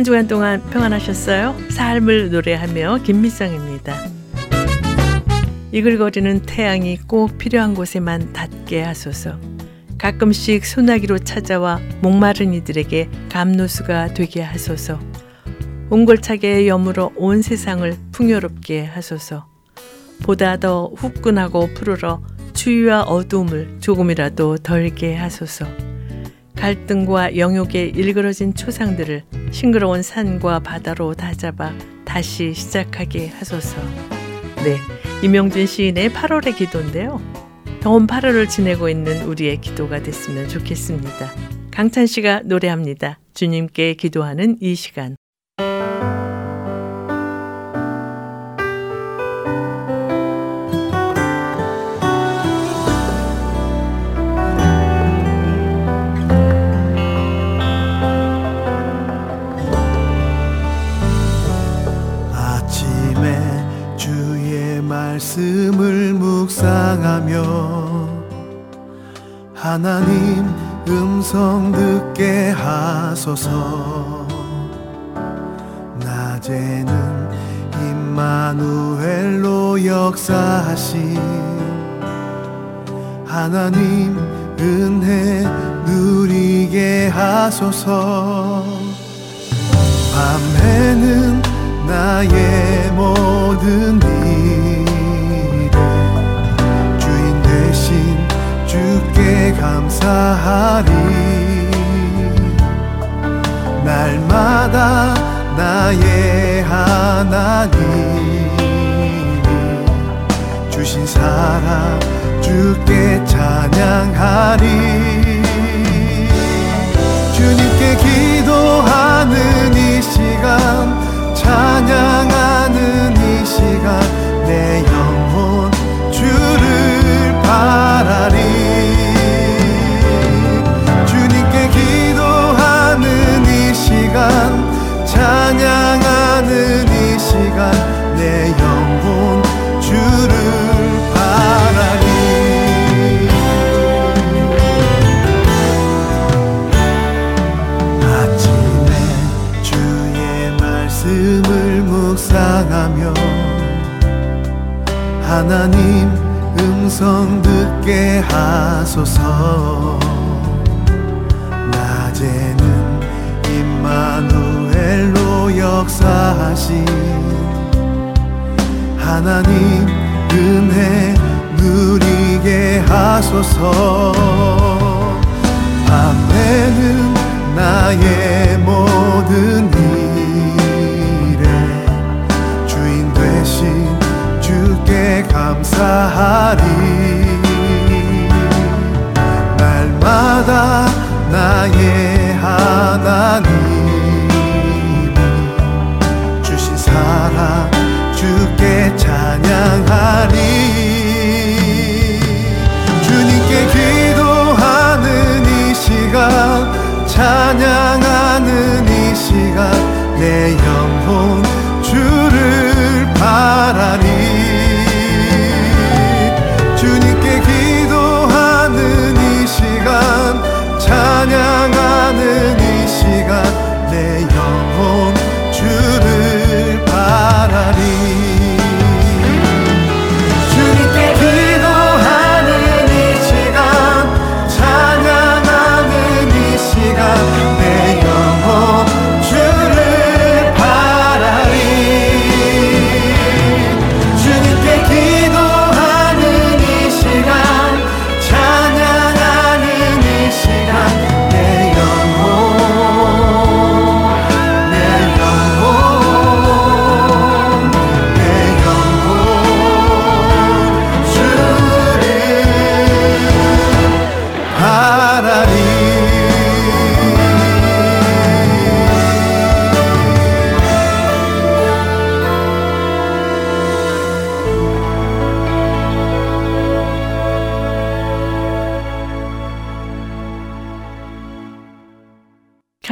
한 주간 동안 평안하셨어요? 삶을 노래하며 김미성입니다. 이글거리는 태양이 꼭 필요한 곳에만 닿게 하소서. 가끔씩 소나기로 찾아와 목마른 이들에게 감노수가 되게 하소서. 옹골차게 여물어 온 세상을 풍요롭게 하소서. 보다 더 후끈하고 푸르러 추위와 어두움을 조금이라도 덜게 하소서. 갈등과 영욕에 일그러진 초상들을 싱그러운 산과 바다로 다잡아 다시 시작하게 하소서. 네, 이명준 시인의 8월의 기도인데요. 더운 8월을 지내고 있는 우리의 기도가 됐으면 좋겠습니다. 강찬 씨가 노래합니다. 주님께 기도하는 이 시간. 하며 하나님 음성 듣게 하소서. 낮에는 임마누엘로 역사하신 하나님 은혜 누리게 하소서. 밤에는 나의 모든 일 감사하리. 날마다 나의 하나님. 주신 사랑 주께 찬양하리. 주님께 기도하는 이 시간 찬양하는 이 시간 내 영혼 주를 바라리 찬양하는 이 시간 내 영혼 주를 바라리 아침에 주의 말씀을 묵상하며 하나님 음성 듣게 하소서 역사하신 하나님 은혜 누리게 하소서. 밤에는 나의 모든 일에 주인 되신 주께 감사하리. 날마다 나의 하나님 찬양하리. 주님께 기도하는 이 시간 찬양하는 이 시간 내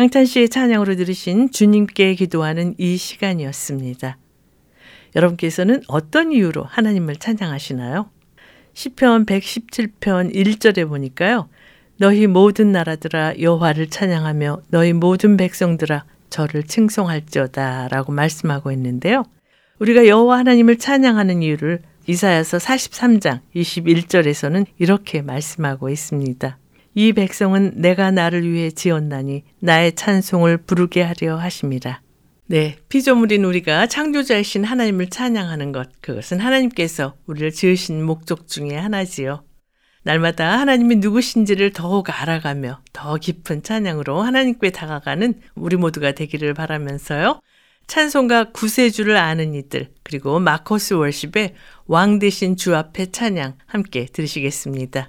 강탄 씨의 찬양으로 들으신 주님께 기도하는 이 시간이었습니다. 여러분께서는 어떤 이유로 하나님을 찬양하시나요? 시편 117편 1절에 보니까요. 너희 모든 나라들아 여호와를 찬양하며 너희 모든 백성들아 저를 칭송할지어다라고 말씀하고 있는데요. 우리가 여호와 하나님을 찬양하는 이유를 이사야서 43장 21절에서는 이렇게 말씀하고 있습니다. 이 백성은 내가 나를 위해 지었나니 나의 찬송을 부르게 하려 하심이라. 네, 피조물인 우리가 창조자이신 하나님을 찬양하는 것, 그것은 하나님께서 우리를 지으신 목적 중에 하나지요. 날마다 하나님이 누구신지를 더욱 알아가며 더 깊은 찬양으로 하나님께 다가가는 우리 모두가 되기를 바라면서요. 찬송가 구세주를 아는 이들 그리고 마커스 월십의 왕 대신 주 앞에 찬양 함께 들으시겠습니다.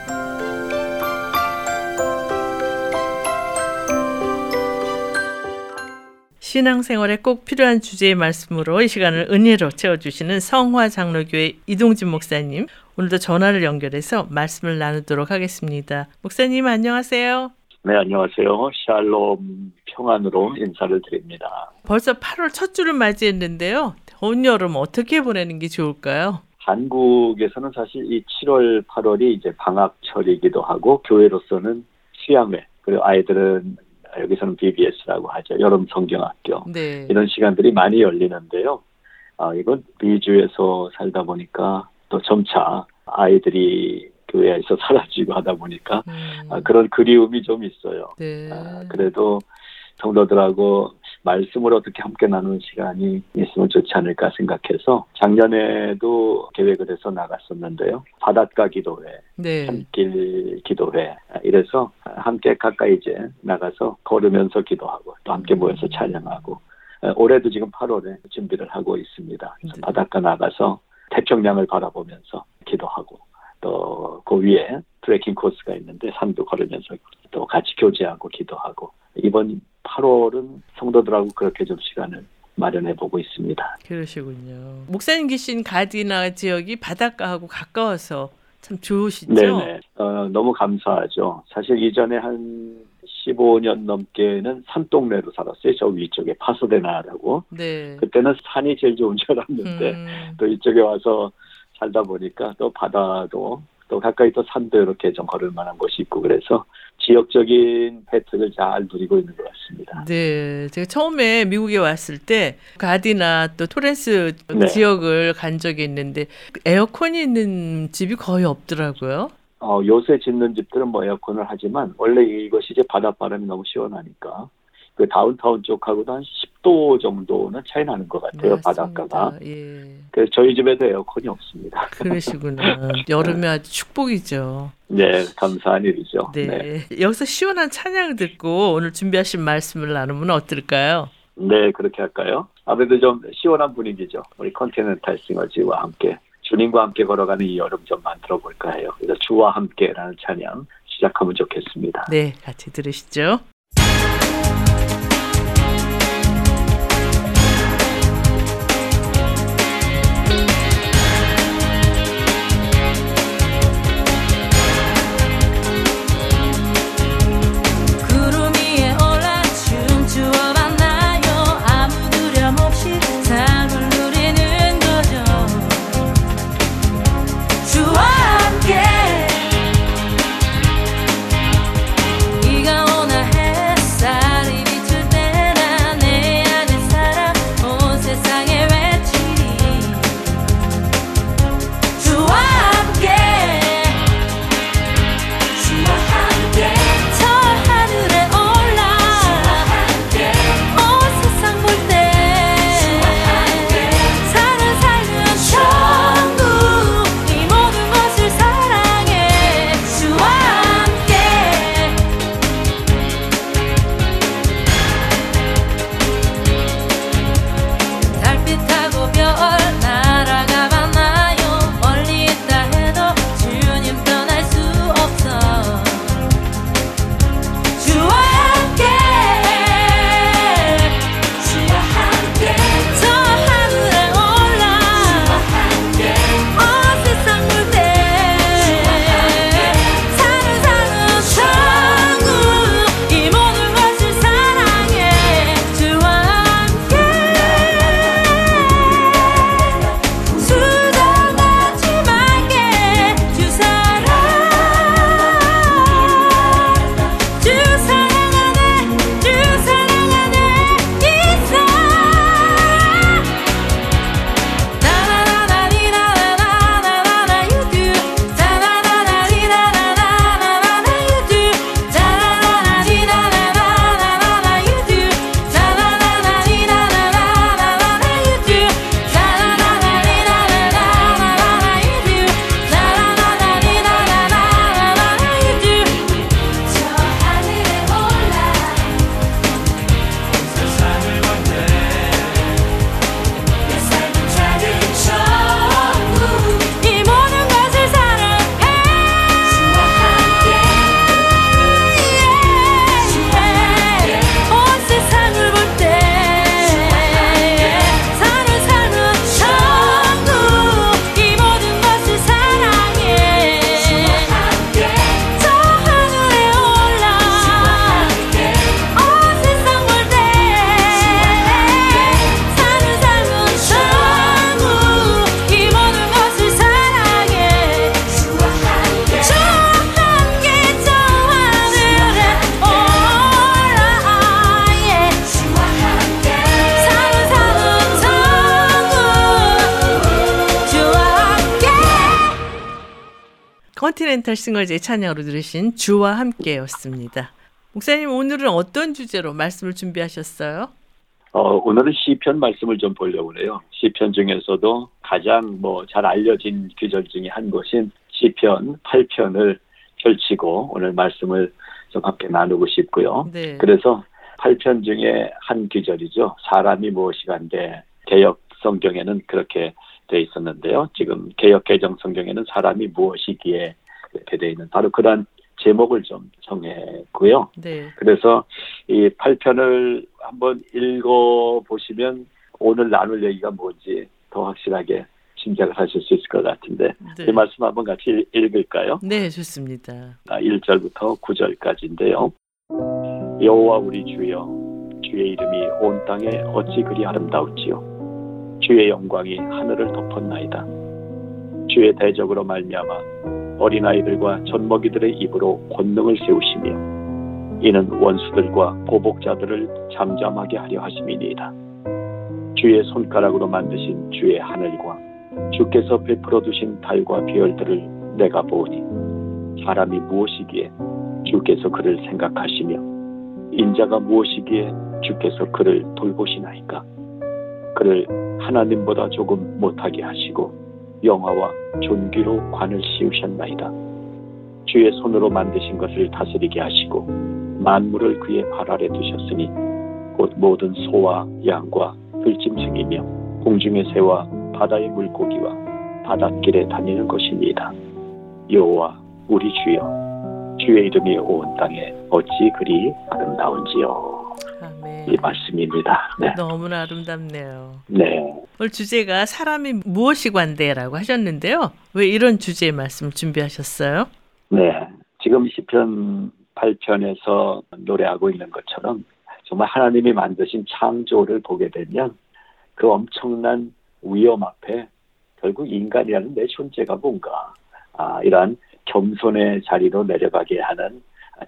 신앙생활에 꼭 필요한 주제의 말씀으로 이 시간을 은혜로 채워주시는 성화 장로교회 이동진 목사님 오늘도 전화를 연결해서 말씀을 나누도록 하겠습니다. 목사님 안녕하세요. 네 안녕하세요. 샬롬 평안으로 인사를 드립니다. 벌써 8월 첫 주를 맞이했는데요. 더운 여름 어떻게 보내는 게 좋을까요? 한국에서는 사실 이 7월, 8월이 이제 방학철이기도 하고 교회로서는 수양회 그리고 아이들은 여기서는 BBS라고 하죠. 여름 성경학교. 네. 이런 시간들이 많이 열리는데요. 아, 이건 미주에서 살다 보니까 또 점차 아이들이 교회에서 사라지고 하다 보니까 음, 아, 그런 그리움이 좀 있어요. 네. 아, 그래도 성도들하고 말씀을 어떻게 함께 나누는 시간이 있으면 좋지 않을까 생각해서 작년에도 계획을 해서 나갔었는데요. 바닷가 기도회, 네. 산길 기도회 이래서 함께 가까이 이제 나가서 걸으면서 기도하고 또 함께 모여서 찬양하고 올해도 지금 8월에 준비를 하고 있습니다. 네. 바닷가 나가서 태평양을 바라보면서 기도하고 또 그 위에 트레킹 코스가 있는데 산도 걸으면서 또 같이 교제하고 기도하고 이번 8월은 성도들하고 그렇게 좀 시간을 마련해 보고 있습니다. 그러시군요. 목사님 계신 가디나 지역이 바닷가하고 가까워서 참 좋으시죠? 네네. 어, 너무 감사하죠. 사실 이전에 한 15년 넘게는 산동네로 살았어요. 저 위쪽에 파소데나라고. 네. 그때는 산이 제일 좋은 줄 알았는데 음, 또 이쪽에 와서 살다 보니까 또 바다도 또 가까이 또 산도 이렇게 좀 걸을 만한 곳이 있고 그래서 지역적인 혜택을 잘 누리고 있는 것 같습니다. 네, 제가 처음에 미국에 왔을 때 가디나 또 토렌스 네. 지역을 간 적이 있는데 에어컨이 있는 집이 거의 없더라고요. 어, 요새 짓는 집들은 뭐 에어컨을 하지만 원래 이것이 이제 바닷바람이 너무 시원하니까 그 downtown 쪽하고도 한 10도 정도는 차이 나는 것 같아요 맞습니다. 바닷가가. 예, 그래서 저희 집에도 에어컨이 없습니다. 그러시구나. 여름에 아주 축복이죠. 네, 감사한 일이죠. 네. 네. 여기서 시원한 찬양 듣고 오늘 준비하신 말씀을 나누면 어떨까요? 네, 그렇게 할까요? 아무래도 좀 시원한 분위기죠. 우리 컨티넨탈 싱어즈와 함께 주님과 함께 걸어가는 이 여름 좀 만들어 볼까 해요. 그래서 주와 함께라는 찬양 시작하면 좋겠습니다. 네, 같이 들으시죠. 싱어즈의 찬양으로 들으신 주와 함께였습니다. 목사님 오늘은 어떤 주제로 말씀을 준비하셨어요? 어, 오늘은 시편 말씀을 좀 보려고 그래요. 시편 중에서도 가장 뭐 잘 알려진 규절 중에 한 것인 시편 8편을 펼치고 오늘 말씀을 좀 함께 나누고 싶고요. 네. 그래서 8편 중에 한 규절이죠. 사람이 무엇이간데 개혁 성경에는 그렇게 돼 있었는데요. 지금 개혁 개정 성경에는 사람이 무엇이기에 이렇게 돼 있는 바로 그런 제목을 좀 정했고요. 네. 그래서 이 8편을 한번 읽어 보시면 오늘 나눌 얘기가 뭔지 더 확실하게 짐작을 하실 수 있을 것 같은데 네. 이 말씀 한번 같이 읽을까요? 네, 좋습니다. 아, 1절부터 9절까지인데요. 여호와 우리 주여 주의 이름이 온 땅에 어찌 그리 아름다울지요 주의 영광이 하늘을 덮었나이다 주의 대적으로 말미암아 어린아이들과 젖먹이들의 입으로 권능을 세우시며 이는 원수들과 보복자들을 잠잠하게 하려 하심이니이다. 주의 손가락으로 만드신 주의 하늘과 주께서 베풀어 두신 달과 별들을 내가 보니 사람이 무엇이기에 주께서 그를 생각하시며 인자가 무엇이기에 주께서 그를 돌보시나이까? 그를 하나님보다 조금 못하게 하시고 영화와 존귀로 관을 씌우셨나이다 주의 손으로 만드신 것을 다스리게 하시고 만물을 그의 발 아래 두셨으니 곧 모든 소와 양과 들짐승이며 공중의 새와 바다의 물고기와 바닷길에 다니는 것입니다 여호와 우리 주여 주의 이름이 온 땅에 어찌 그리 아름다운지요. 이 말씀입니다. 네. 너무나 아름답네요. 네. 오늘 주제가 사람이 무엇이 관대라고 하셨는데요. 왜 이런 주제의 말씀 준비하셨어요? 네. 지금 시편 8편에서 노래하고 있는 것처럼 정말 하나님이 만드신 창조를 보게 되면 그 엄청난 위험 앞에 결국 인간이라는 내 존재가 뭔가 아, 이러한 겸손의 자리로 내려가게 하는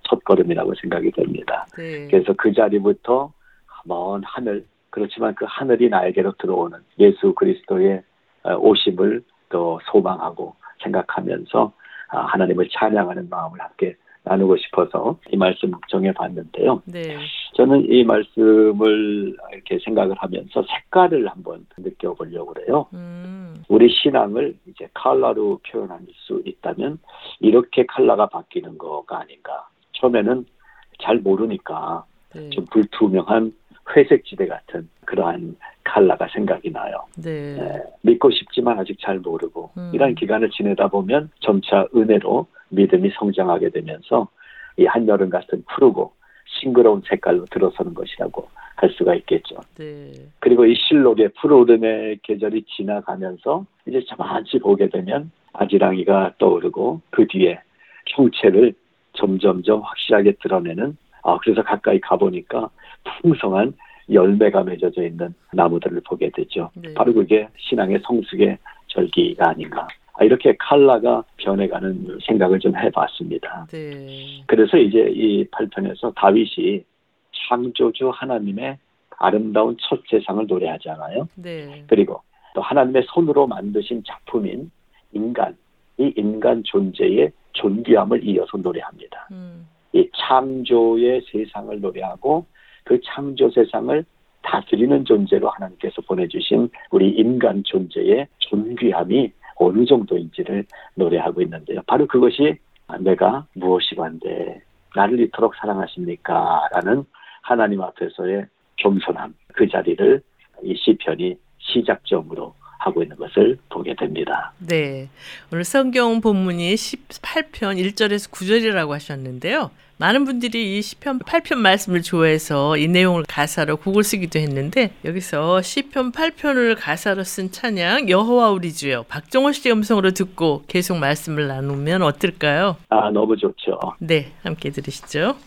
첫 걸음이라고 생각이 됩니다. 네. 그래서 그 자리부터 먼 하늘 그렇지만 그 하늘이 나에게로 들어오는 예수 그리스도의 어, 오심을 또 소망하고 생각하면서 아, 하나님을 찬양하는 마음을 함께 나누고 싶어서 이 말씀 정해 봤는데요. 네. 저는 이 말씀을 이렇게 생각을 하면서 색깔을 한번 느껴보려고 그래요. 음. 우리 신앙을 이제 컬러로 표현할 수 있다면 이렇게 컬러가 바뀌는 거가 아닌가. 처음에는 잘 모르니까 네. 좀 불투명한 회색 지대 같은 그러한 컬러가 생각이 나요. 네. 예, 믿고 싶지만 아직 잘 모르고 음. 이런 기간을 지내다 보면 점차 은혜로 믿음이 성장하게 되면서 이 한여름 같은 푸르고 싱그러운 색깔로 들어서는 것이라고 할 수가 있겠죠. 네. 그리고 이 실록의 푸르름의 계절이 지나가면서 이제 저만치 보게 되면 아지랑이가 떠오르고 그 뒤에 형체를 점점점 확실하게 드러내는 아 그래서 가까이 가보니까 풍성한 열매가 맺어져 있는 나무들을 보게 되죠. 네. 바로 그게 신앙의 성숙의 절기가 아닌가. 아, 이렇게 칼라가 변해가는 생각을 좀 해봤습니다. 네. 그래서 이제 이 8편에서 다윗이 창조주 하나님의 아름다운 첫 세상을 노래하잖아요. 네. 그리고 또 하나님의 손으로 만드신 작품인 인간, 이 인간 존재의 존귀함을 이어서 노래합니다. 음. 이 창조의 세상을 노래하고 그 창조 세상을 다스리는 존재로 하나님께서 보내주신 우리 인간 존재의 존귀함이 어느 정도인지를 노래하고 있는데요. 바로 그것이 내가 무엇이건데 나를 이토록 사랑하십니까? 라는 하나님 앞에서의 겸손함, 그 자리를 이 시편이 시작점으로 하고 있는 것을 보게 됩니다. 네. 오늘 성경 본문이 18편 1절에서 9절이라고 하셨는데요. 많은 분들이 이 시편 8편 말씀을 좋아해서 이 내용을 가사로 곡을 쓰기도 했는데 여기서 시편 8편을 가사로 쓴 찬양 여호와 우리 주여 박정호 씨의 음성으로 듣고 계속 말씀을 나누면 어떨까요? 아, 너무 좋죠. 네, 함께 들으시죠.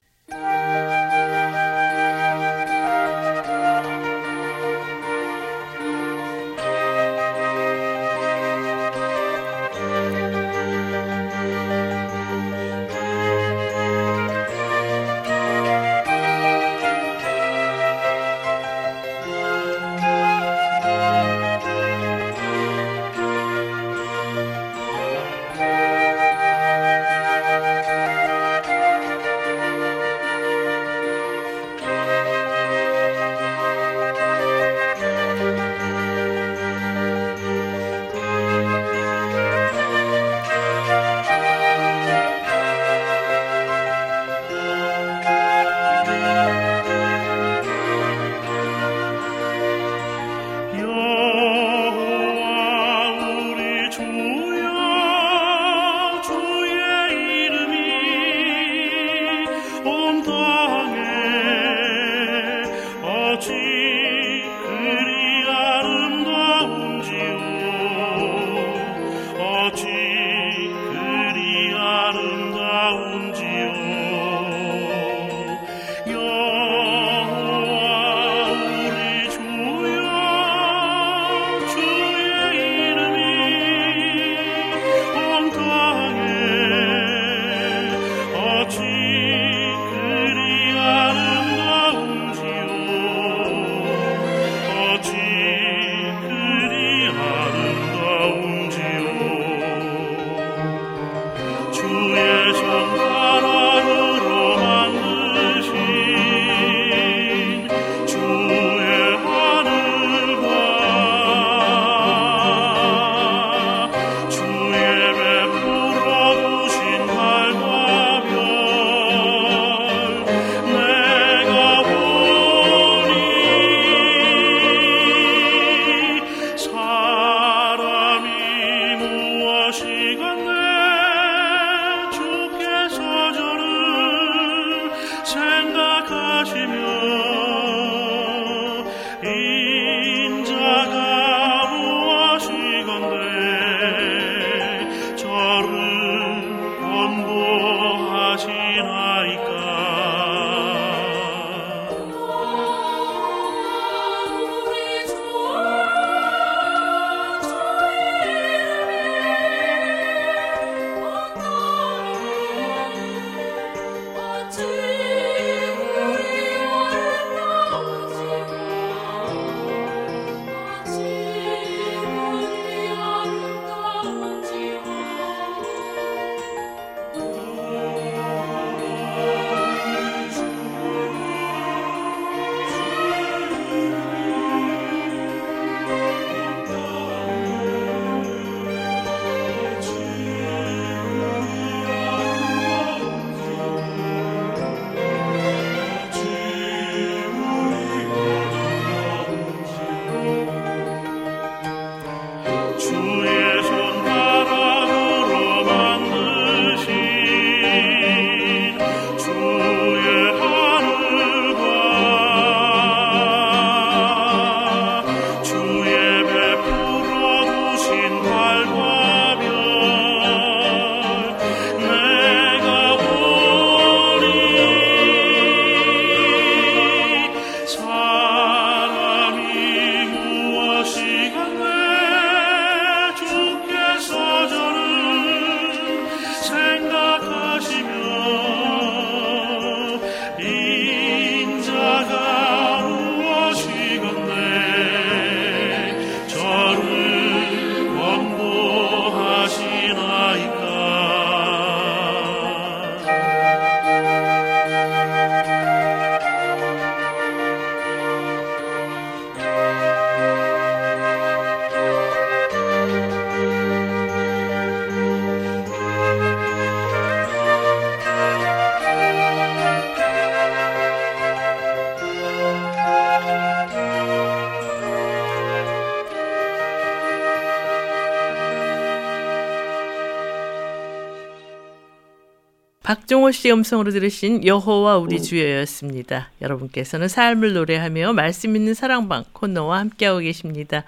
박종호 씨 음성으로 들으신 여호와 우리 주여였습니다. 여러분께서는 삶을 노래하며 말씀 있는 사랑방 코너와 함께하고 계십니다.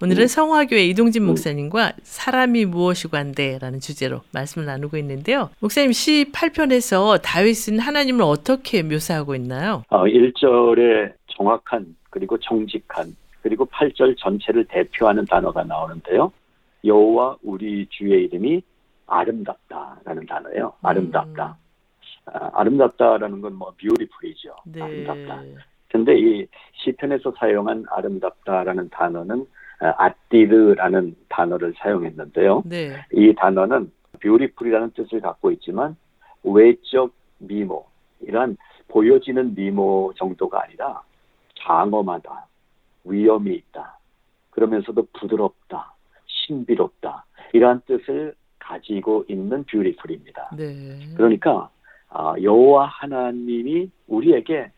오늘은 성화교회 이동진 목사님과 사람이 무엇이고 한데라는 주제로 말씀을 나누고 있는데요. 목사님 시 8편에서 다윗은 하나님을 어떻게 묘사하고 있나요? 어, 1절에 정확한 그리고 정직한 그리고 8절 전체를 대표하는 단어가 나오는데요. 여호와 우리 주의 이름이 아름답다라는 단어예요. 아름답다. 음. 아, 름답다라는 건뭐 beautiful이죠. 네. 아름답다. 근데 이 시편에서 사용한 아름답다라는 단어는 아, 아띠르라는 단어를 사용했는데요. 네. 이 단어는 beautiful이라는 뜻을 갖고 있지만 외적 미모, 이런 보여지는 미모 정도가 아니라 장엄하다, 위험이 있다, 그러면서도 부드럽다, 신비롭다 이러한 뜻을 가지고 있는 뷰티풀입니다. 네. 그러니까 아, 여호와 하나님이 우리에게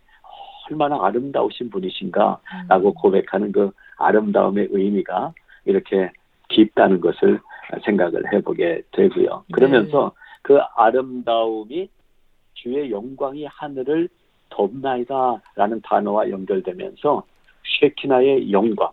얼마나 아름다우신 분이신가라고 음. 고백하는 그 아름다움의 의미가 이렇게 깊다는 것을 생각을 해보게 되고요. 그러면서 네. 그 아름다움이 주의 영광이 하늘을 덮나이다라는 단어와 연결되면서 쉐키나의 영광,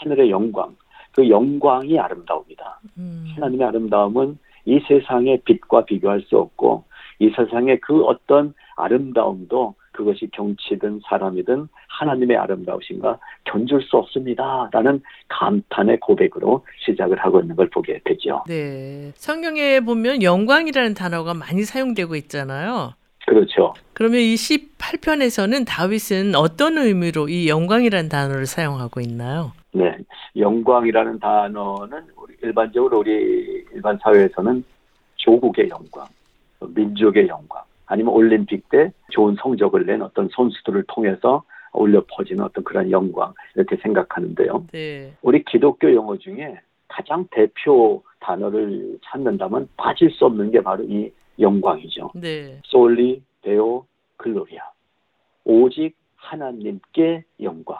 하늘의 영광, 그 영광이 아름다웁니다. 음. 하나님의 아름다움은 이 세상의 빛과 비교할 수 없고 이 세상의 그 어떤 아름다움도 그것이 경치든 사람이든 하나님의 아름다우신가 견줄 수 없습니다 라는 감탄의 고백으로 시작을 하고 있는 걸 보게 되죠. 네. 성경에 보면 영광이라는 단어가 많이 사용되고 있잖아요. 그렇죠. 그러면 이 18편에서는 다윗은 어떤 의미로 이 영광이라는 단어를 사용하고 있나요? 네, 영광이라는 단어는 우리 일반적으로 우리 일반 사회에서는 조국의 영광, 민족의 영광, 아니면 올림픽 때 좋은 성적을 낸 어떤 선수들을 통해서 올려 퍼지는 어떤 그런 영광 이렇게 생각하는데요. 네. 우리 기독교 용어 중에 가장 대표 단어를 찾는다면 빠질 수 없는 게 바로 이 영광이죠. 네. 솔리 데오 글로리아. 오직 하나님께 영광.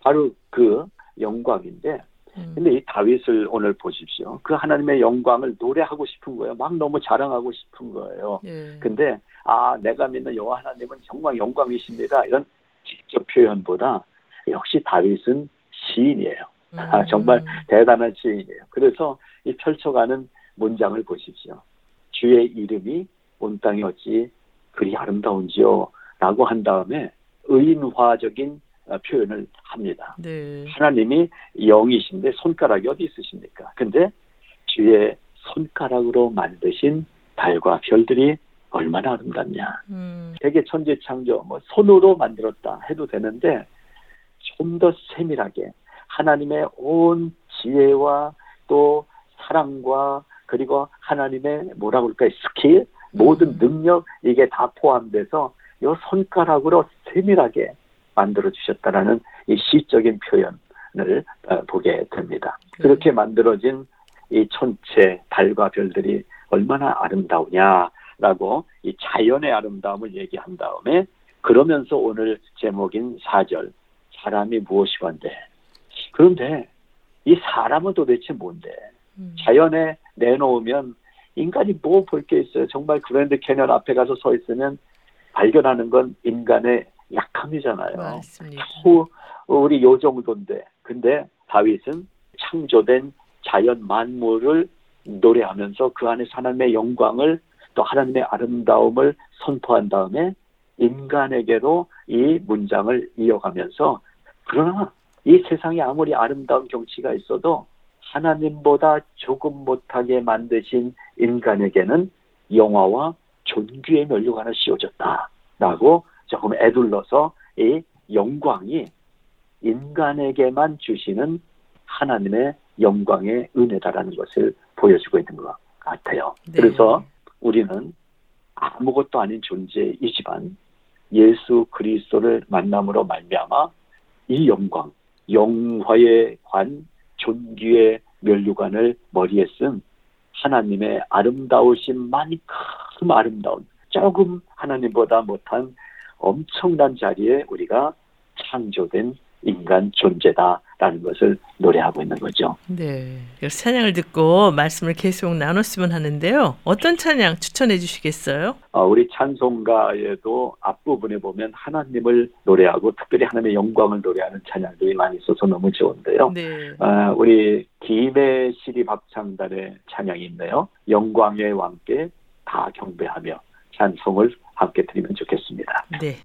바로 그 영광인데 음. 근데 이 다윗을 오늘 보십시오. 그 하나님의 영광을 노래하고 싶은 거예요. 막 너무 자랑하고 싶은 거예요. 예. 근데 아 내가 믿는 여호와 하나님은 정말 영광이십니다. 이런 직접 표현보다 역시 다윗은 시인이에요. 아, 정말 대단한 시인이에요. 그래서 이 펼쳐가는 문장을 보십시오. 주의 이름이 온 땅에 어찌 그리 아름다운지요. 라고 한 다음에 의인화적인 어, 표현을 합니다. 네. 하나님이 영이신데 손가락이 어디 있으십니까? 근데 주의 손가락으로 만드신 달과 별들이 얼마나 아름답냐. 음. 세계 천지 창조 뭐 손으로 만들었다 해도 되는데 좀 더 세밀하게 하나님의 온 지혜와 또 사랑과 그리고 하나님의 뭐라 그럴까요 스킬 모든 음. 능력 이게 다 포함돼서 이 손가락으로 세밀하게 만들어 주셨다라는 이 시적인 표현을 어, 보게 됩니다. 네. 그렇게 만들어진 이 천체 달과 별들이 얼마나 아름다우냐라고 이 자연의 아름다움을 얘기한 다음에 그러면서 오늘 제목인 4절 사람이 무엇이건데 그런데 이 사람은 도대체 뭔데 음. 자연에 내놓으면 인간이 뭐 볼 게 있어요 정말 그랜드 캐년 앞에 가서 서 있으면 발견하는 건 인간의 약함이잖아요 맞습니다. 후 우리 요 정도인데 근데 다윗은 창조된 자연 만물을 노래하면서 그 안에 하나님의 영광을 또 하나님의 아름다움을 선포한 다음에 인간에게로 이 문장을 이어가면서 그러나 이 세상에 아무리 아름다운 경치가 있어도 하나님보다 조금 못하게 만드신 인간에게는 영화와 존귀의 면류가 하나 씌워졌다라고 조금 애둘러서 이 영광이 인간에게만 주시는 하나님의 영광의 은혜다라는 것을 보여주고 있는 것 같아요. 네. 그래서 우리는 아무것도 아닌 존재이지만 예수 그리스도를 만남으로 말미암아 이 영광, 영화의 관, 존귀의 면류관을 머리에 쓴 하나님의 아름다우신만큼 아름다운 조금 하나님보다 못한 엄청난 자리에 우리가 창조된 인간 존재다라는 것을 노래하고 있는 거죠. 네. 찬양을 듣고 말씀을 계속 나눴으면 하는데요. 어떤 찬양 추천해 주시겠어요? 어, 우리 찬송가에도 앞부분에 보면 하나님을 노래하고 특별히 하나님의 영광을 노래하는 찬양들이 많이 있어서 너무 좋은데요. 네. 아, 우리 김해 시립 합창단의 찬양이 있네요. 영광의 왕께 다 경배하며 찬송을 함께 드리면 좋겠습니다. 네.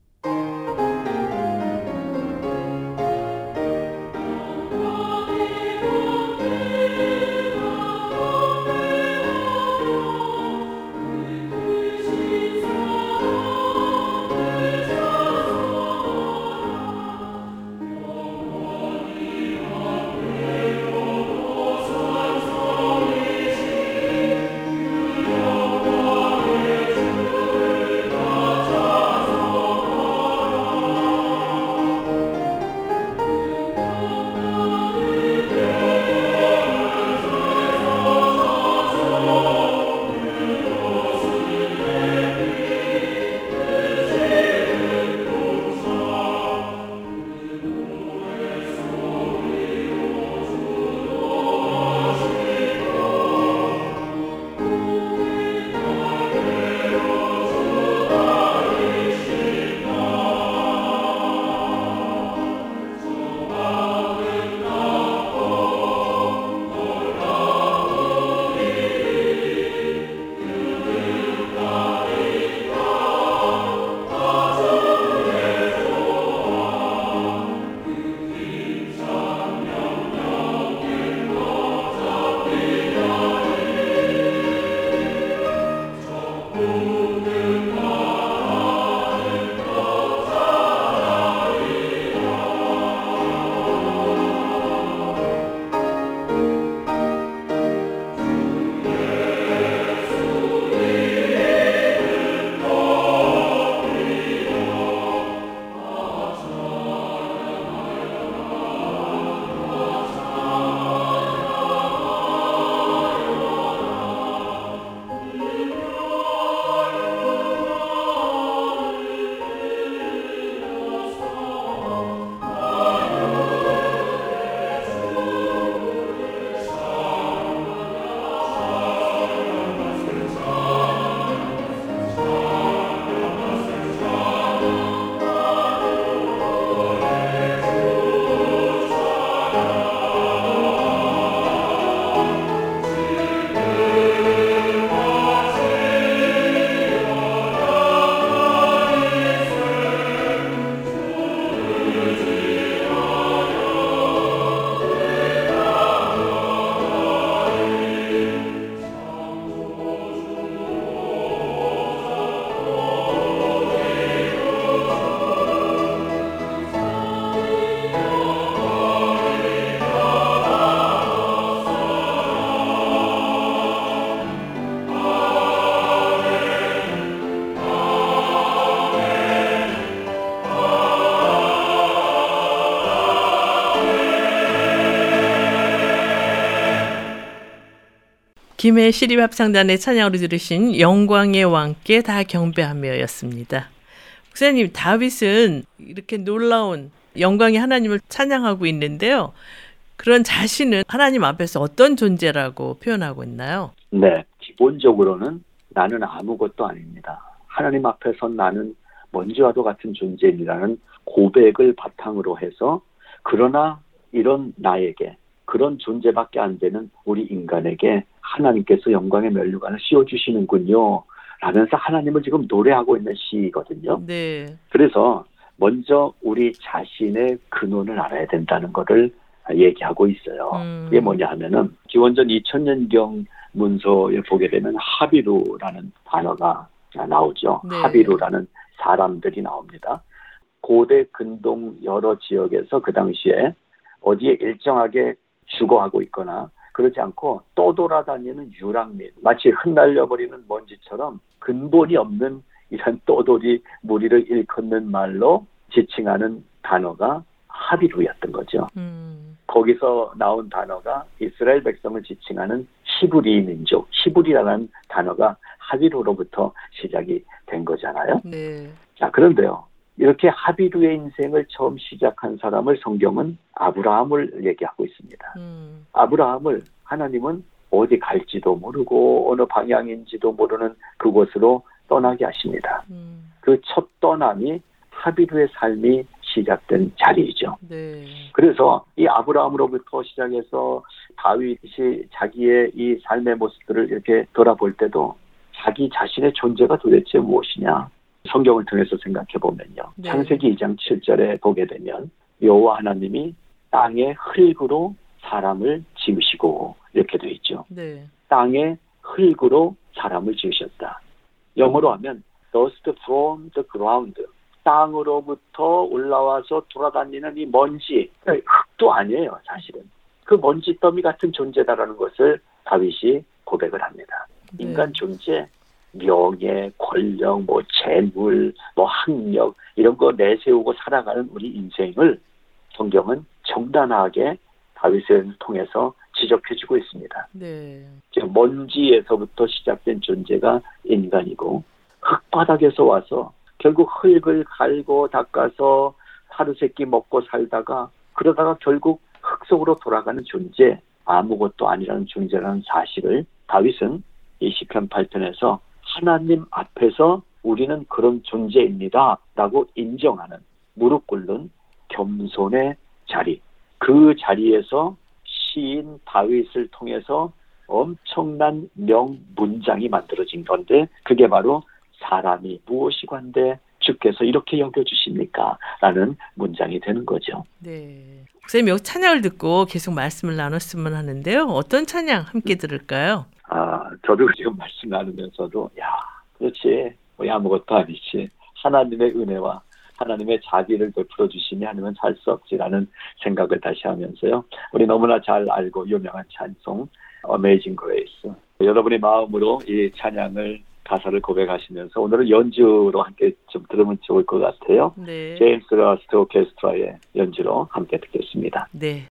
김해 시립합창단의 찬양으로 들으신 영광의 왕께 다 경배하며였습니다. 목사님 다윗은 이렇게 놀라운 영광의 하나님을 찬양하고 있는데요. 그런 자신은 하나님 앞에서 어떤 존재라고 표현하고 있나요? 네, 기본적으로는 나는 아무것도 아닙니다. 하나님 앞에서 나는 먼지와도 같은 존재이라는 고백을 바탕으로 해서 그러나 이런 나에게 그런 존재밖에 안 되는 우리 인간에게 하나님께서 영광의 면류관을 씌워주시는군요. 라면서 하나님을 지금 노래하고 있는 시거든요. 네. 그래서 먼저 우리 자신의 근원을 알아야 된다는 것을 얘기하고 있어요. 음. 그게 뭐냐 하면은 기원전 2000년경 문서에 보게 되면 하비루라는 단어가 나오죠. 네. 하비루라는 사람들이 나옵니다. 고대 근동 여러 지역에서 그 당시에 어디에 일정하게 주거하고 있거나 그렇지 않고 떠돌아다니는 유랑민 마치 흩날려 버리는 먼지처럼 근본이 없는 이런 떠돌이 무리를 일컫는 말로 지칭하는 단어가 하비루였던 거죠. 음. 거기서 나온 단어가 이스라엘 백성을 지칭하는 히브리 민족, 히브리라는 단어가 하비루로부터 시작이 된 거잖아요. 네. 자, 그런데요. 이렇게 하비루의 인생을 처음 시작한 사람을 성경은 아브라함을 얘기하고 있습니다. 음. 아브라함을 하나님은 어디 갈지도 모르고 어느 방향인지도 모르는 그곳으로 떠나게 하십니다. 음. 그첫 떠남이 하비루의 삶이 시작된 자리이죠. 네. 그래서 이 아브라함으로부터 시작해서 다윗이 자기의 이 삶의 모습들을 이렇게 돌아볼 때도 자기 자신의 존재가 도대체 무엇이냐 성경을 통해서 생각해 보면요. 네. 창세기 2장 7절에 보게 되면 여호와 하나님이 땅의 흙으로 사람을 지으시고 이렇게 되어 있죠. 네. 땅의 흙으로 사람을 지으셨다. 영어로 하면 dust from the ground. 땅으로부터 올라와서 돌아다니는 이 먼지, 흙도 아니에요, 사실은. 그 먼지 더미 같은 존재다라는 것을 다윗이 고백을 합니다. 네. 인간 존재, 명예, 권력, 뭐 재물, 뭐 학력 이런 거 내세우고 살아가는 우리 인생을 성경은 정단하게 다윗을 통해서 지적해주고 있습니다. 네. 즉, 먼지에서부터 시작된 존재가 인간이고 흙바닥에서 와서 결국 흙을 갈고 닦아서 하루 세끼 먹고 살다가 그러다가 결국 흙 속으로 돌아가는 존재 아무것도 아니라는 존재라는 사실을 다윗은 이 시편 8편에서 하나님 앞에서 우리는 그런 존재입니다 라고 인정하는 무릎 꿇는 겸손의 자리 그 자리에서 시인 다윗을 통해서 엄청난 명문장이 만들어진 건데 그게 바로 사람이 무엇이관데 주께서 이렇게 여겨주십니까? 라는 문장이 되는 거죠. 네. 목사님 여기 찬양을 듣고 계속 말씀을 나눴으면 하는데요. 어떤 찬양 함께 들을까요? 아, 저도 지금 말씀 나누면서도 야, 그렇지. 뭐 아무것도 아니지. 하나님의 은혜와 하나님의 자비를 베풀어 주시니 아니면 살수 없지라는 생각을 다시 하면서요. 우리 너무나 잘 알고 유명한 찬송 Amazing Grace. 여러분의 마음으로 이 찬양을 가사를 고백하시면서 오늘은 연주로 함께 좀 들으면 좋을 것 같아요. 네. 제임스 라스트 오케스트라의 연주로 함께 듣겠습니다. 네.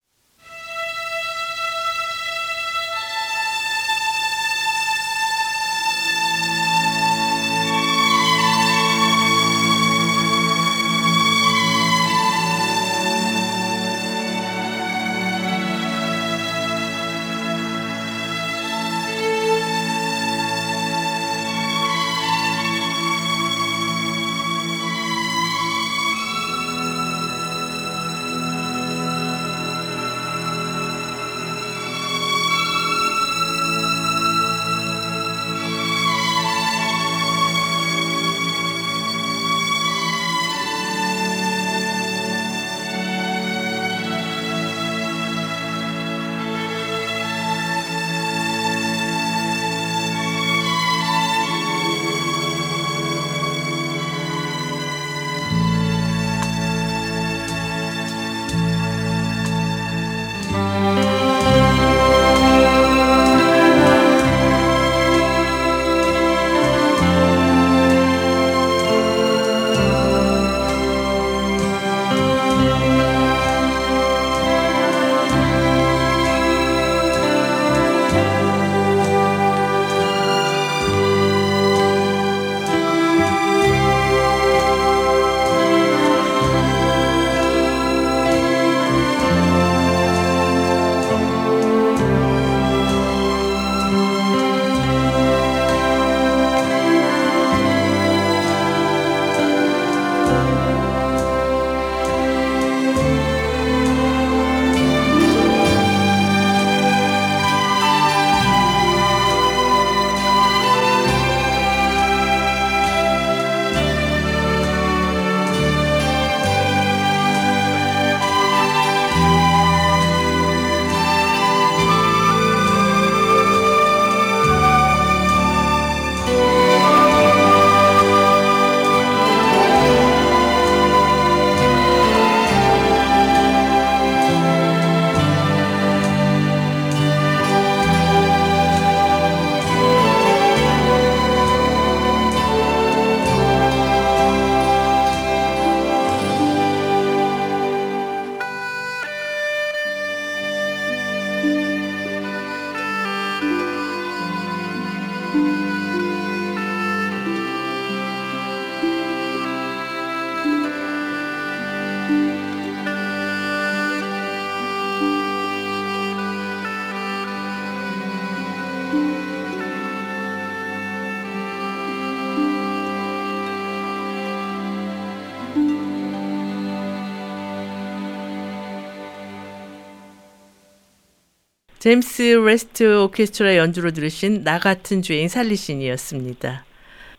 제임스 레스트 오케스트라 연주로 들으신 나 같은 주인 살리신이었습니다.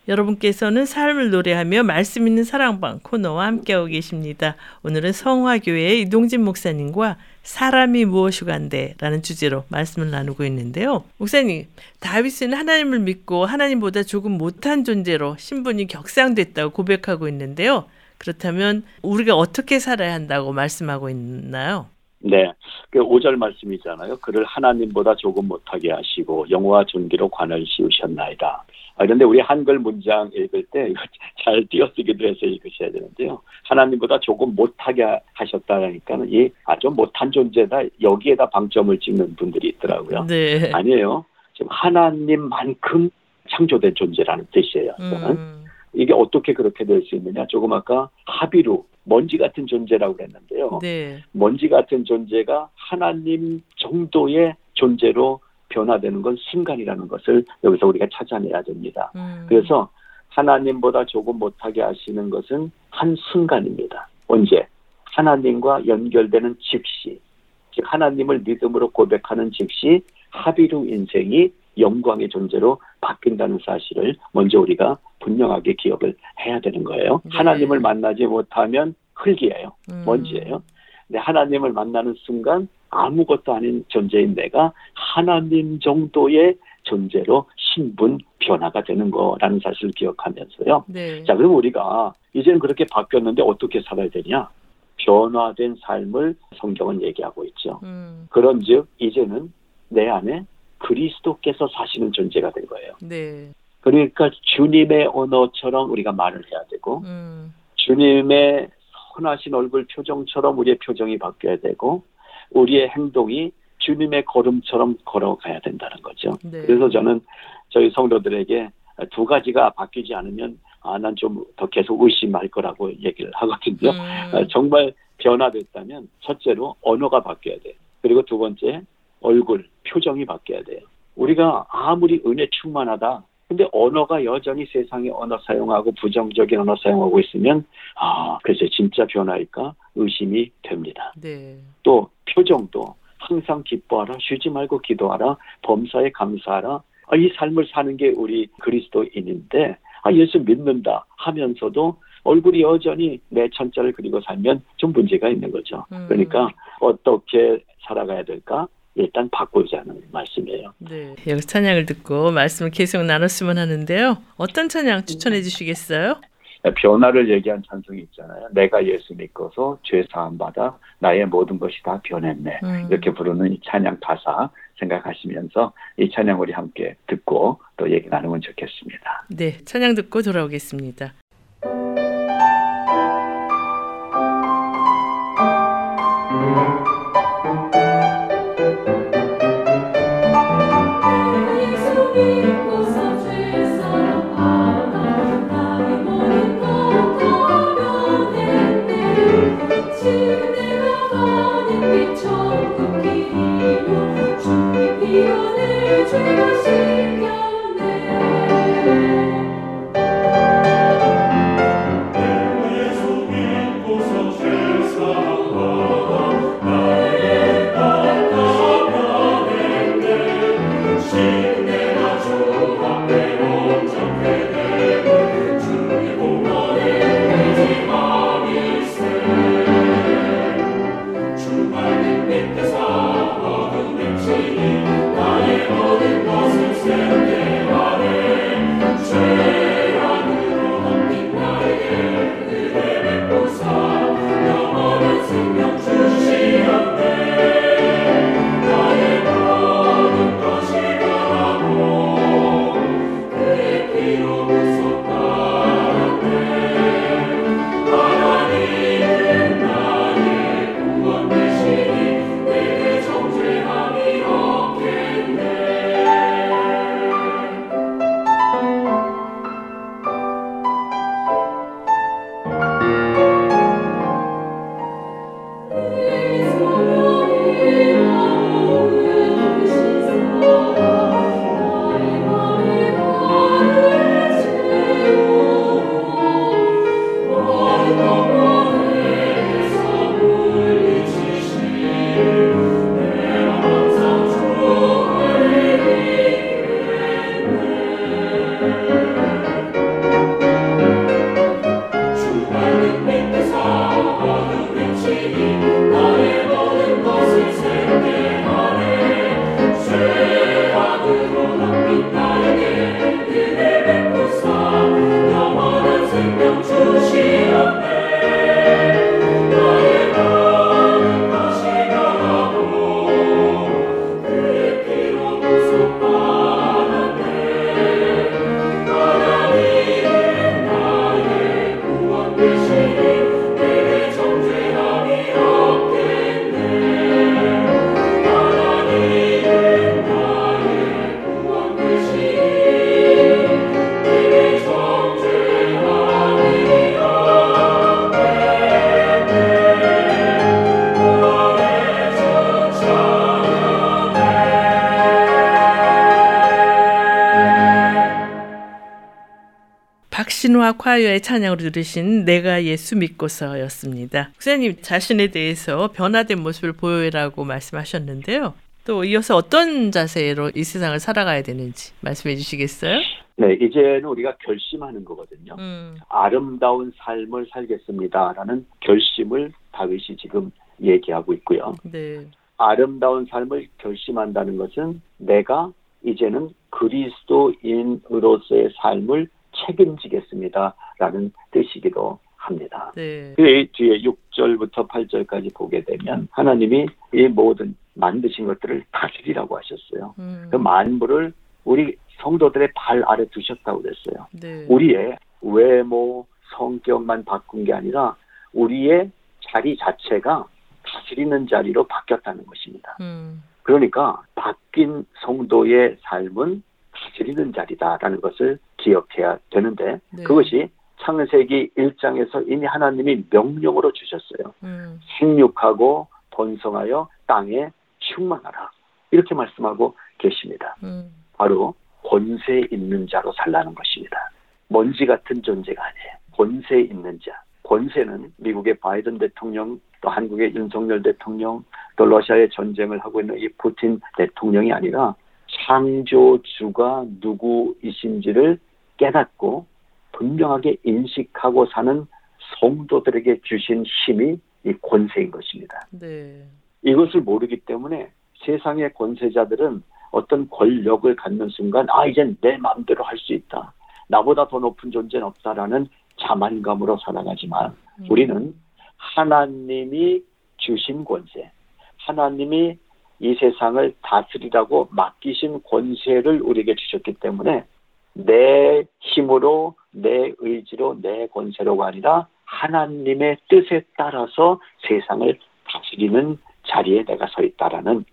여러분께서는 삶을 노래하며 말씀 있는 사랑방 코너와 함께하고 계십니다. 오늘은 성화교회의 이동진 목사님과 사람이 무엇이간데라는 주제로 말씀을 나누고 있는데요. 목사님, 다윗은 하나님을 믿고 하나님보다 조금 못한 존재로 신분이 격상됐다고 고백하고 있는데요. 그렇다면 우리가 어떻게 살아야 한다고 말씀하고 있나요? 네. 그 5절 말씀이잖아요. 그를 하나님보다 조금 못하게 하시고 영화 존귀로 관을 씌우셨나이다. 아, 그런데 우리 한글 문장 읽을 때 이거 잘 띄어쓰기도 해서 읽으셔야 되는데요. 하나님보다 조금 못하게 하셨다니까는 이 아주 못한 존재다. 여기에다 방점을 찍는 분들이 있더라고요. 네. 아니에요. 지금 하나님만큼 창조된 존재라는 뜻이에요. 음. 이게 어떻게 그렇게 될 수 있느냐? 조금 아까 합의로 먼지 같은 존재라고 그랬는데요. 네. 먼지 같은 존재가 하나님 정도의 존재로 변화되는 건 순간이라는 것을 여기서 우리가 찾아내야 됩니다. 음. 그래서 하나님보다 조금 못하게 하시는 것은 한 순간입니다. 언제? 하나님과 연결되는 즉시, 즉 하나님을 믿음으로 고백하는 즉시 합의로 인생이 영광의 존재로 바뀐다는 사실을 먼저 우리가 분명하게 기억을 해야 되는 거예요. 네. 하나님을 만나지 못하면 흙이에요. 음. 먼지예요. 근데 하나님을 만나는 순간 아무것도 아닌 존재인 내가 하나님 정도의 존재로 신분 변화가 되는 거라는 사실을 기억하면서요. 네. 자, 그럼 우리가 이제는 그렇게 바뀌었는데 어떻게 살아야 되냐? 변화된 삶을 성경은 얘기하고 있죠. 음. 그런즉 이제는 내 안에 그리스도께서 사시는 존재가 된 거예요. 네. 그러니까 주님의 언어처럼 우리가 말을 해야 되고 음. 주님의 선하신 얼굴 표정처럼 우리의 표정이 바뀌어야 되고 우리의 행동이 주님의 걸음처럼 걸어가야 된다는 거죠. 네. 그래서 저는 저희 성도들에게 두 가지가 바뀌지 않으면 아, 난 좀 더 계속 의심할 거라고 얘기를 하거든요. 음. 어, 정말 변화됐다면 첫째로 언어가 바뀌어야 돼요. 그리고 두 번째 얼굴, 표정이 바뀌어야 돼요. 우리가 아무리 은혜 충만하다. 근데 언어가 여전히 세상의 언어 사용하고 부정적인 언어 사용하고 있으면 아, 글쎄 진짜 변화일까 의심이 됩니다. 네. 또 표정도 항상 기뻐하라, 쉬지 말고 기도하라, 범사에 감사하라. 아, 이 삶을 사는 게 우리 그리스도인인데 아, 예수 믿는다 하면서도 얼굴이 여전히 내 천자를 그리고 살면 좀 문제가 있는 거죠. 음. 그러니까 어떻게 살아가야 될까? 일단 바꾸자는 말씀이에요. 네. 여기서 찬양을 듣고 말씀을 계속 나눴으면 하는데요. 어떤 찬양 추천해 주시겠어요? 변화를 얘기한 찬송이 있잖아요. 내가 예수 믿고서 죄 사함 받아 나의 모든 것이 다 변했네. 음. 이렇게 부르는 이 찬양 가사 생각하시면서 이 찬양 우리 함께 듣고 또 얘기 나누면 좋겠습니다. 네. 찬양 듣고 돌아오겠습니다. 박신화 콰이어의 찬양으로 들으신 내가 예수 믿고서였습니다. 목사님 자신에 대해서 변화된 모습을 보여라고 말씀하셨는데요. 또 이어서 어떤 자세로 이 세상을 살아가야 되는지 말씀해 주시겠어요? 네, 이제는 우리가 결심하는 거거든요. 음, 아름다운 삶을 살겠습니다라는 결심을 다윗이 지금 얘기하고 있고요. 네, 아름다운 삶을 결심한다는 것은 내가 이제는 그리스도인으로서의 삶을 책임지겠습니다라는 뜻이기도 합니다. 네, 그 뒤에 6절부터 8절까지 보게 되면 하나님이 이 모든 만드신 것들을 다스리라고 하셨어요. 음, 그 만물을 우리 성도들의 발 아래 두셨다고 그랬어요. 네, 우리의 외모, 성격만 바꾼 게 아니라 우리의 자리 자체가 다스리는 자리로 바뀌었다는 것입니다. 음, 그러니까 바뀐 성도의 삶은 다스리는 자리다라는 것을 기억해야 되는데 네. 그것이 창세기 1장에서 이미 하나님이 명령으로 주셨어요. 음, 생육하고 번성하여 땅에 충만하라. 이렇게 말씀하고 계십니다. 음, 바로 권세 있는 자로 살라는 것입니다. 먼지 같은 존재가 아니에요. 권세 있는 자. 권세는 미국의 바이든 대통령, 또 한국의 윤석열 대통령, 또 러시아의 전쟁을 하고 있는 이 푸틴 대통령이 아니라 창조주가 누구이신지를 깨닫고 분명하게 인식하고 사는 성도들에게 주신 힘이 이 권세인 것입니다. 네, 이것을 모르기 때문에 세상의 권세자들은 어떤 권력을 갖는 순간 아 이젠 내 마음대로 할 수 있다. 나보다 더 높은 존재는 없다라는 자만감으로 살아가지만 음, 우리는 하나님이 주신 권세, 하나님이 이 세상을 다스리라고 맡기신 권세를 우리에게 주셨기 때문에 내 힘으로, 내 의지로, 내 권세로가 아니라 하나님의 뜻에 따라서 세상을 다스리는 자리에 내가 서 있다라는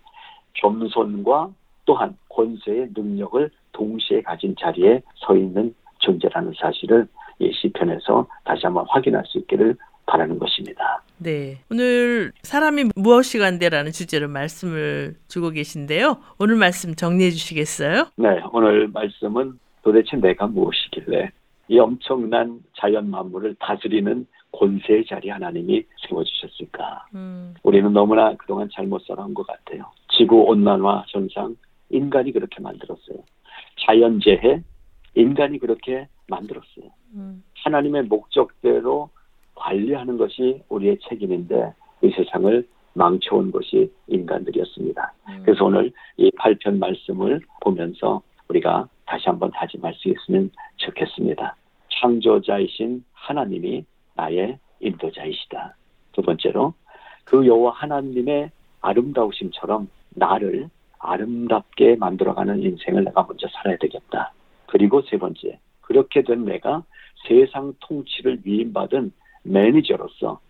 겸손과 또한 권세의 능력을 동시에 가진 자리에 서 있는 존재라는 사실을 이 시편에서 다시 한번 확인할 수 있기를 바라는 것입니다. 네. 오늘 사람이 무엇이 간대라는 주제로 말씀을 주고 계신데요. 오늘 말씀 정리해 주시겠어요? 네, 오늘 말씀은 도대체 내가 무엇이길래 이 엄청난 자연 만물을 다스리는 권세의 자리 하나님이 세워주셨을까? 음, 우리는 너무나 그동안 잘못 살아온 것 같아요. 지구 온난화 현상, 인간이 그렇게 만들었어요. 자연재해, 인간이 그렇게 만들었어요. 음, 하나님의 목적대로 관리하는 것이 우리의 책임인데 이 세상을 망쳐온 것이 인간들이었습니다. 음. 그래서 오늘 이 8편 말씀을 보면서 우리가 다시 한번 다짐할 수 있으면 좋겠습니다. 창조자이신 하나님이 나의 인도자이시다. 두 번째로 그 여호와 하나님의 아름다우심처럼 나를 아름답게 만들어가는 인생을 내가 먼저 살아야 되겠다. 그리고 세 번째, 그렇게 된 내가 세상 통치를 위임받은 매니저로서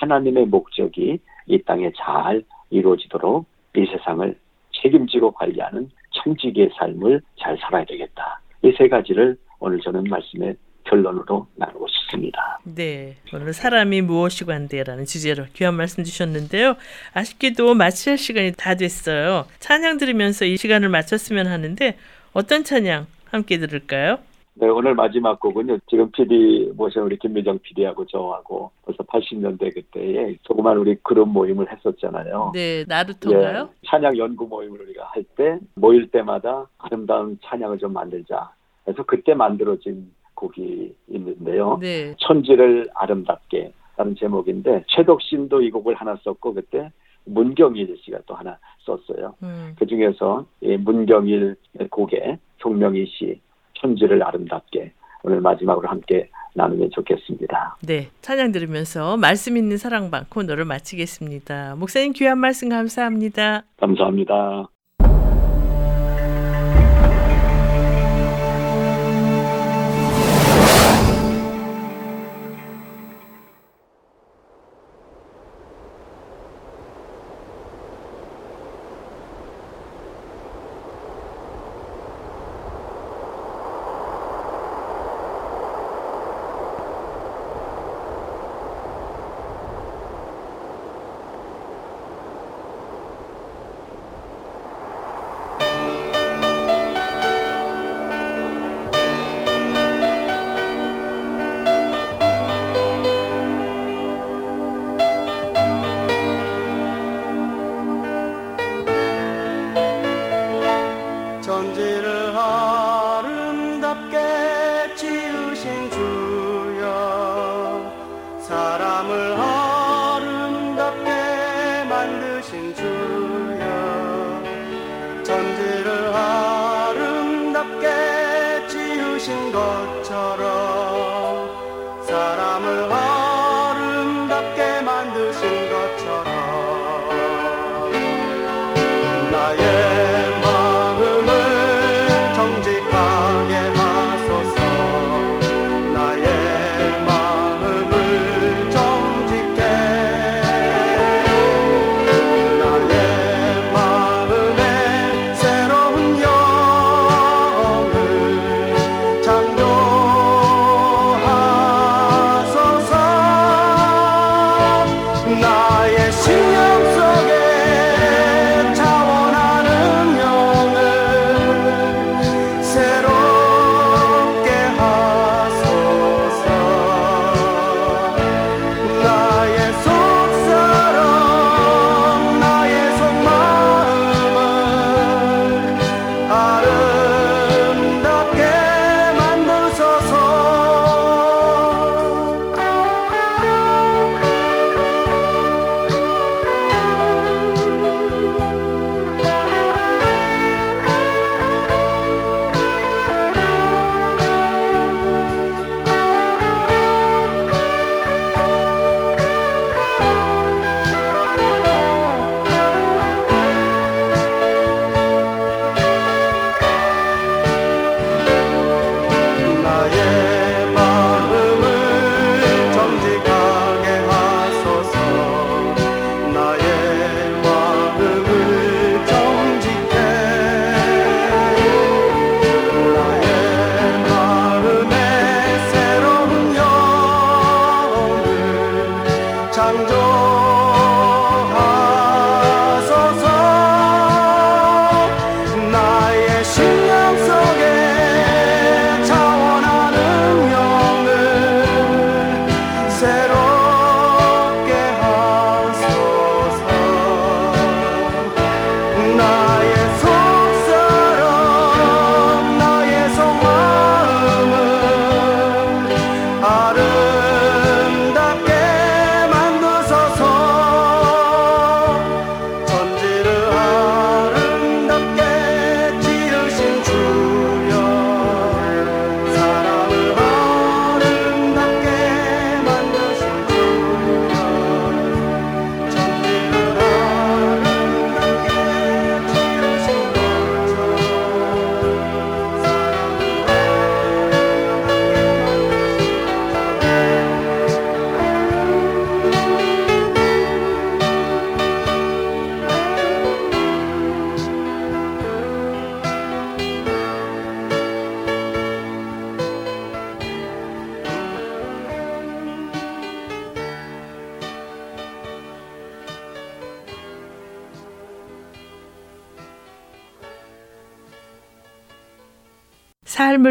하나님의 목적이 이 땅에 잘 이루어지도록 이 세상을 책임지고 관리하는 청지기의 삶을 잘 살아야 되겠다. 이 세 가지를 오늘 저는 말씀의 결론으로 나누고 싶습니다. 네. 오늘 사람이 무엇이 관대라는 주제로 귀한 말씀 주셨는데요. 아쉽게도 마칠 시간이 다 됐어요. 찬양 들으면서 이 시간을 마쳤으면 하는데 어떤 찬양 함께 들을까요? 네, 오늘 마지막 곡은요. 지금 PD 모신 우리 김미정 PD하고 저하고 벌써 80년대 그때에 조그만 우리 그룹 모임을 했었잖아요. 네, 나루토인가요? 예, 찬양 연구 모임을 우리가 할 때 모일 때마다 아름다운 찬양을 좀 만들자. 그래서 그때 만들어진 곡이 있는데요. 네. 천지를 아름답게 라는 제목인데 최덕신도 이 곡을 하나 썼고 그때 문경일 씨가 또 하나 썼어요. 음, 그 중에서 이 문경일 곡의 송명희 씨 천지를 아름답게 오늘 마지막으로 함께 나누면 좋겠습니다. 네. 찬양 들으면서 말씀 있는 사랑방 코너를 마치겠습니다. 목사님 귀한 말씀 감사합니다. 감사합니다.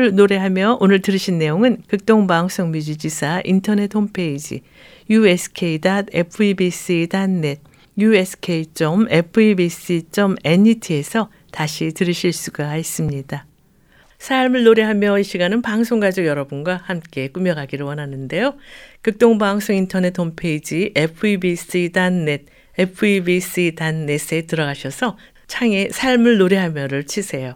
삶을 노래하며 오늘 들으신 내용은 극동방송 뮤지지사 인터넷 홈페이지 usk.febc.net usk.febc.net에서 다시 들으실 수가 있습니다. 삶을 노래하며 이 시간은 방송가족 여러분과 함께 꾸며가기를 원하는데요. 극동방송 인터넷 홈페이지 febc.net, febc.net에 들어가셔서 창에 삶을 노래하며를 치세요.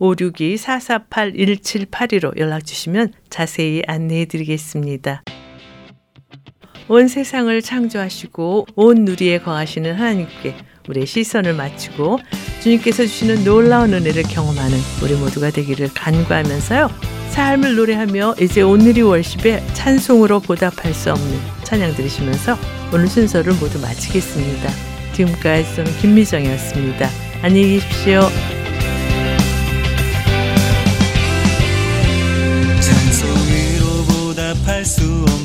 562-448-1782로 연락 주시면 자세히 안내해 드리겠습니다. 온 세상을 창조하시고 온 누리에 거하시는 하나님께 우리의 시선을 맞추고 주님께서 주시는 놀라운 은혜를 경험하는 우리 모두가 되기를 간구하면서요. 삶을 노래하며 이제 오늘이 월십에 찬송으로 보답할 수 없는 찬양 들으시면서 오늘 순서를 모두 마치겠습니다. 지금까지 저는 김미정이었습니다. 안녕히 계십시오. 할 수 없